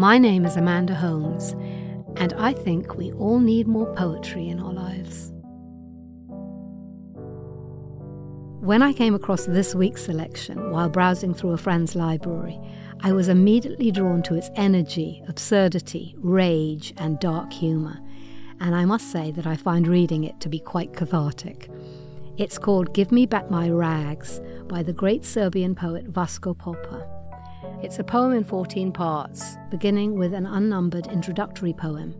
My name is Amanda Holmes, and I think we all need more poetry in our lives. When I came across this week's selection while browsing through a friend's library, I was immediately drawn to its energy, absurdity, rage, and dark humour, and I must say that I find reading it to be quite cathartic. It's called Give Me Back My Rags by the great Serbian poet Vasko Popa. It's a poem in 14 parts, beginning with an unnumbered introductory poem.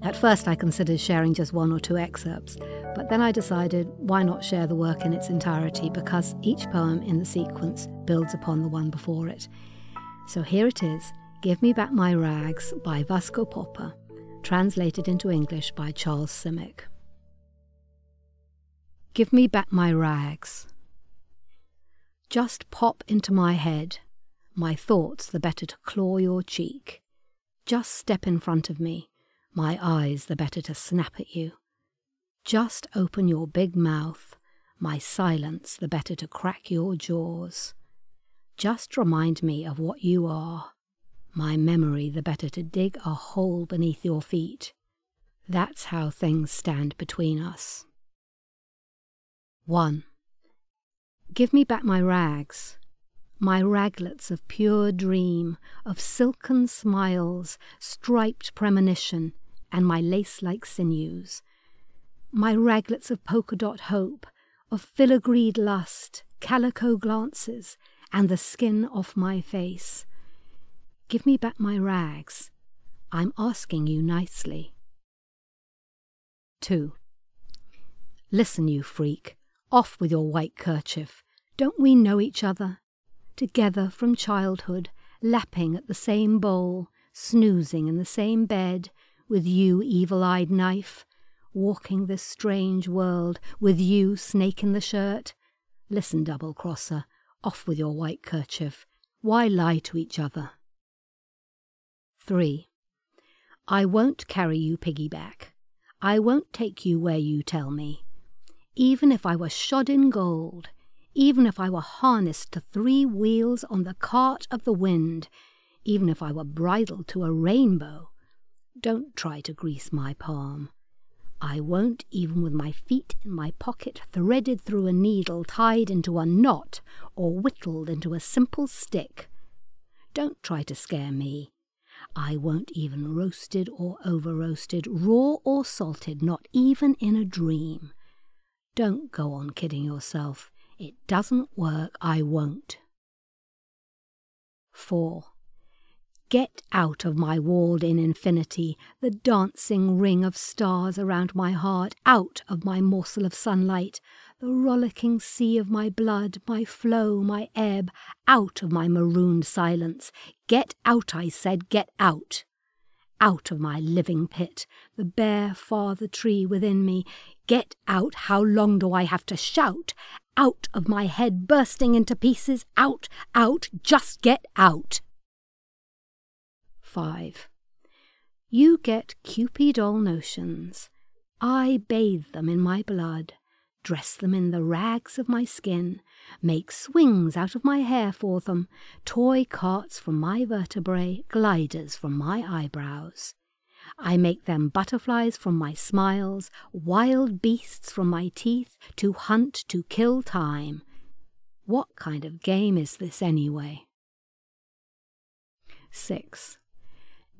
At first, I considered sharing just one or two excerpts, but then I decided why not share the work in its entirety because each poem in the sequence builds upon the one before it. So here it is Give Me Back My Rags by Vasko Popa, translated into English by Charles Simic. Give me back my rags. Just pop into my head my thoughts the better to claw your cheek. Just step in front of me, my eyes the better to snap at you. Just open your big mouth, my silence the better to crack your jaws. Just remind me of what you are, my memory the better to dig a hole beneath your feet. That's how things stand between us. 1. Give me back my rags, my raglets of pure dream, of silken smiles, striped premonition, and my lace like sinews. My raglets of polka dot hope, of filigreed lust, calico glances, and the skin off my face. Give me back my rags. I'm asking you nicely. 2. Listen, you freak. Off with your white kerchief. Don't we know each other? together from childhood, lapping at the same bowl, snoozing in the same bed, with you, evil eyed knife, walking this strange world, with you, snake in the shirt. Listen, double crosser, off with your white kerchief. Why lie to each other? 3. I won't carry you piggyback. I won't take you where you tell me. Even if I were shod in gold, even if I were harnessed to three wheels on the cart of the wind, even if I were bridled to a rainbow, don't try to grease my palm. I won't, even with my feet in my pocket, threaded through a needle, tied into a knot, or whittled into a simple stick. Don't try to scare me. I won't even roasted or over roasted, raw or salted, not even in a dream. Don't go on kidding yourself. It doesn't work, I won't. 4. Get out of my walled in infinity, the dancing ring of stars around my heart, out of my morsel of sunlight, the rollicking sea of my blood, my flow, my ebb, out of my marooned silence. Get out, I said, get out. Out of my living pit, the bare father tree within me. Get out, how long do I have to shout? out of my head, bursting into pieces. Out, out, just get out. 5. You get kewpie doll notions. I bathe them in my blood, dress them in the rags of my skin, make swings out of my hair for them, toy carts from my vertebrae, gliders from my eyebrows. I make them butterflies from my smiles, wild beasts from my teeth, to hunt, to kill time. What kind of game is this anyway? 6.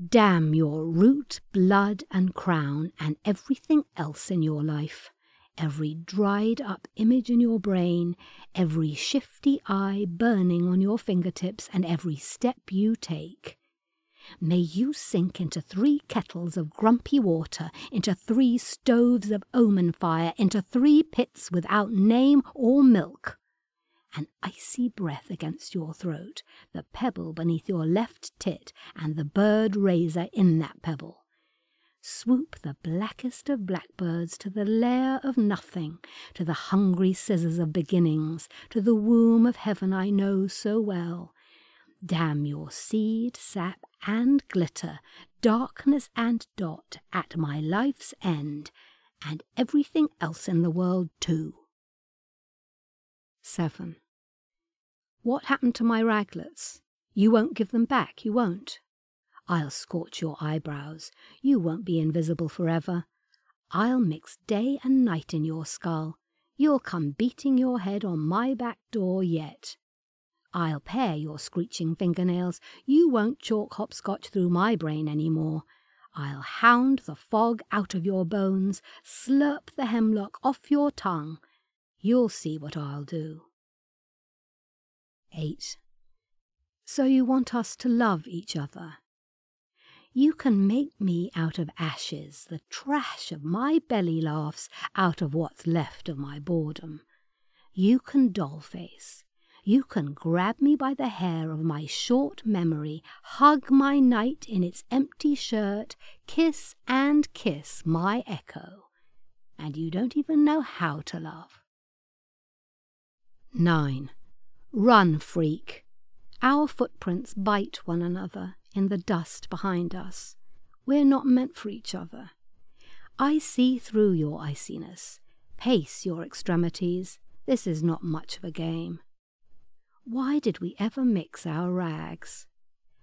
Damn your root, blood, and crown, and everything else in your life. Every dried up image in your brain, every shifty eye burning on your fingertips, and every step you take. May you sink into three kettles of grumpy water, into three stoves of omen fire, into three pits without name or milk. An icy breath against your throat, the pebble beneath your left tit, and the bird razor in that pebble. Swoop the blackest of blackbirds to the lair of nothing, to the hungry scissors of beginnings, to the womb of heaven I know so well, Damn your seed, sap, and glitter, darkness and dot at my life's end, and everything else in the world too. 7. What happened to my raglets? You won't give them back, you won't. I'll scorch your eyebrows. You won't be invisible forever. I'll mix day and night in your skull. You'll come beating your head on my back door yet. I'll pare your screeching fingernails. You won't chalk hopscotch through my brain any more. I'll hound the fog out of your bones, slurp the hemlock off your tongue. You'll see what I'll do. 8. So you want us to love each other. You can make me out of ashes, the trash of my belly laughs out of what's left of my boredom. You can dollface. You can grab me by the hair of my short memory, hug my night in its empty shirt, kiss and kiss my echo. And you don't even know how to love. 9. Run, freak. Our footprints bite one another in the dust behind us. We're not meant for each other. I see through your iciness. Pace your extremities. This is not much of a game. Why did we ever mix our rags?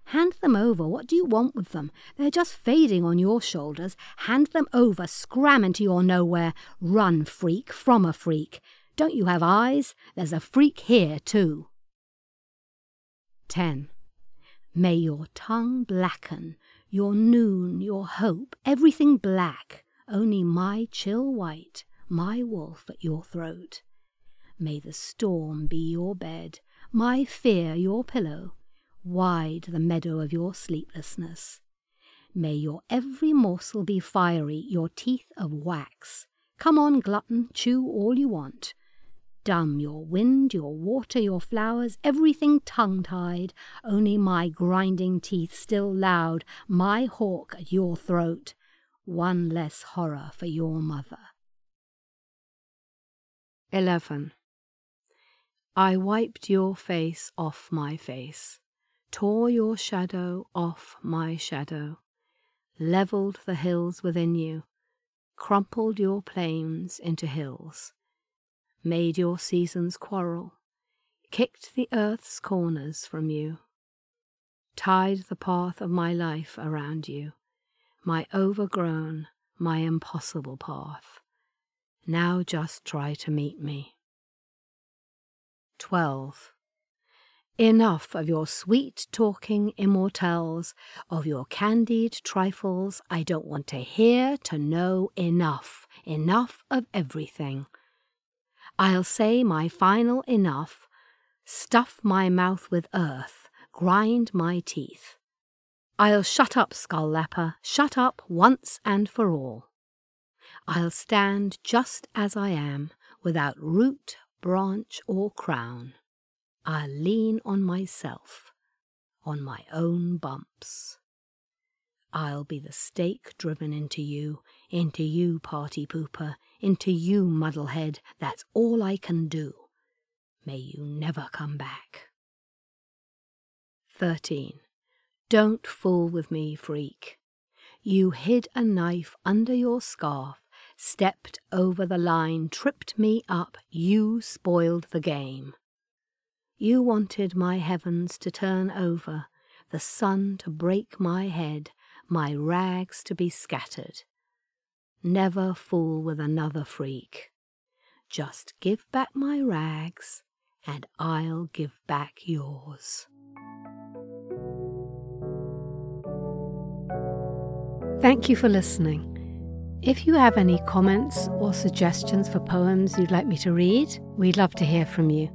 Hand them over. What do you want with them? They're just fading on your shoulders. Hand them over. Scram into your nowhere. Run, freak, from a freak. Don't you have eyes? There's a freak here, too. 10. May your tongue blacken, your noon, your hope, everything black, only my chill white, my wolf at your throat. May the storm be your bed, my fear your pillow, wide the meadow of your sleeplessness. May your every morsel be fiery, your teeth of wax. Come on, glutton, chew all you want dumb, your wind, your water, your flowers, everything tongue tied, only my grinding teeth still loud, my hawk at your throat, one less horror for your mother. 11. I wiped your face off my face, tore your shadow off my shadow, levelled the hills within you, crumpled your plains into hills made your seasons quarrel, kicked the earth's corners from you, tied the path of my life around you, my overgrown, my impossible path. Now just try to meet me. 12. Enough of your sweet talking immortelles, of your candied trifles. I don't want to hear, to know enough, enough of everything. I'll say my final enough, stuff my mouth with earth, grind my teeth. I'll shut up, skull lapper, shut up once and for all. I'll stand just as I am, without root, branch, or crown. I'll lean on myself, on my own bumps. I'll be the stake driven into you, into you, party pooper, into you, muddlehead. That's all I can do. May you never come back. 13. Don't fool with me, freak. You hid a knife under your scarf, stepped over the line, tripped me up, you spoiled the game. You wanted my heavens to turn over, the sun to break my head, my rags to be scattered. Never fool with another freak. Just give back my rags, and I'll give back yours. Thank you for listening. If you have any comments or suggestions for poems you'd like me to read, we'd love to hear from you.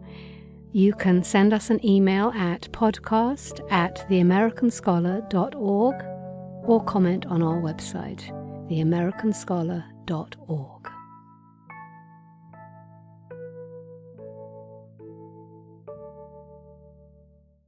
You can send us an email at podcast at theamericanscholar.org or comment on our website, theamericanscholar.org.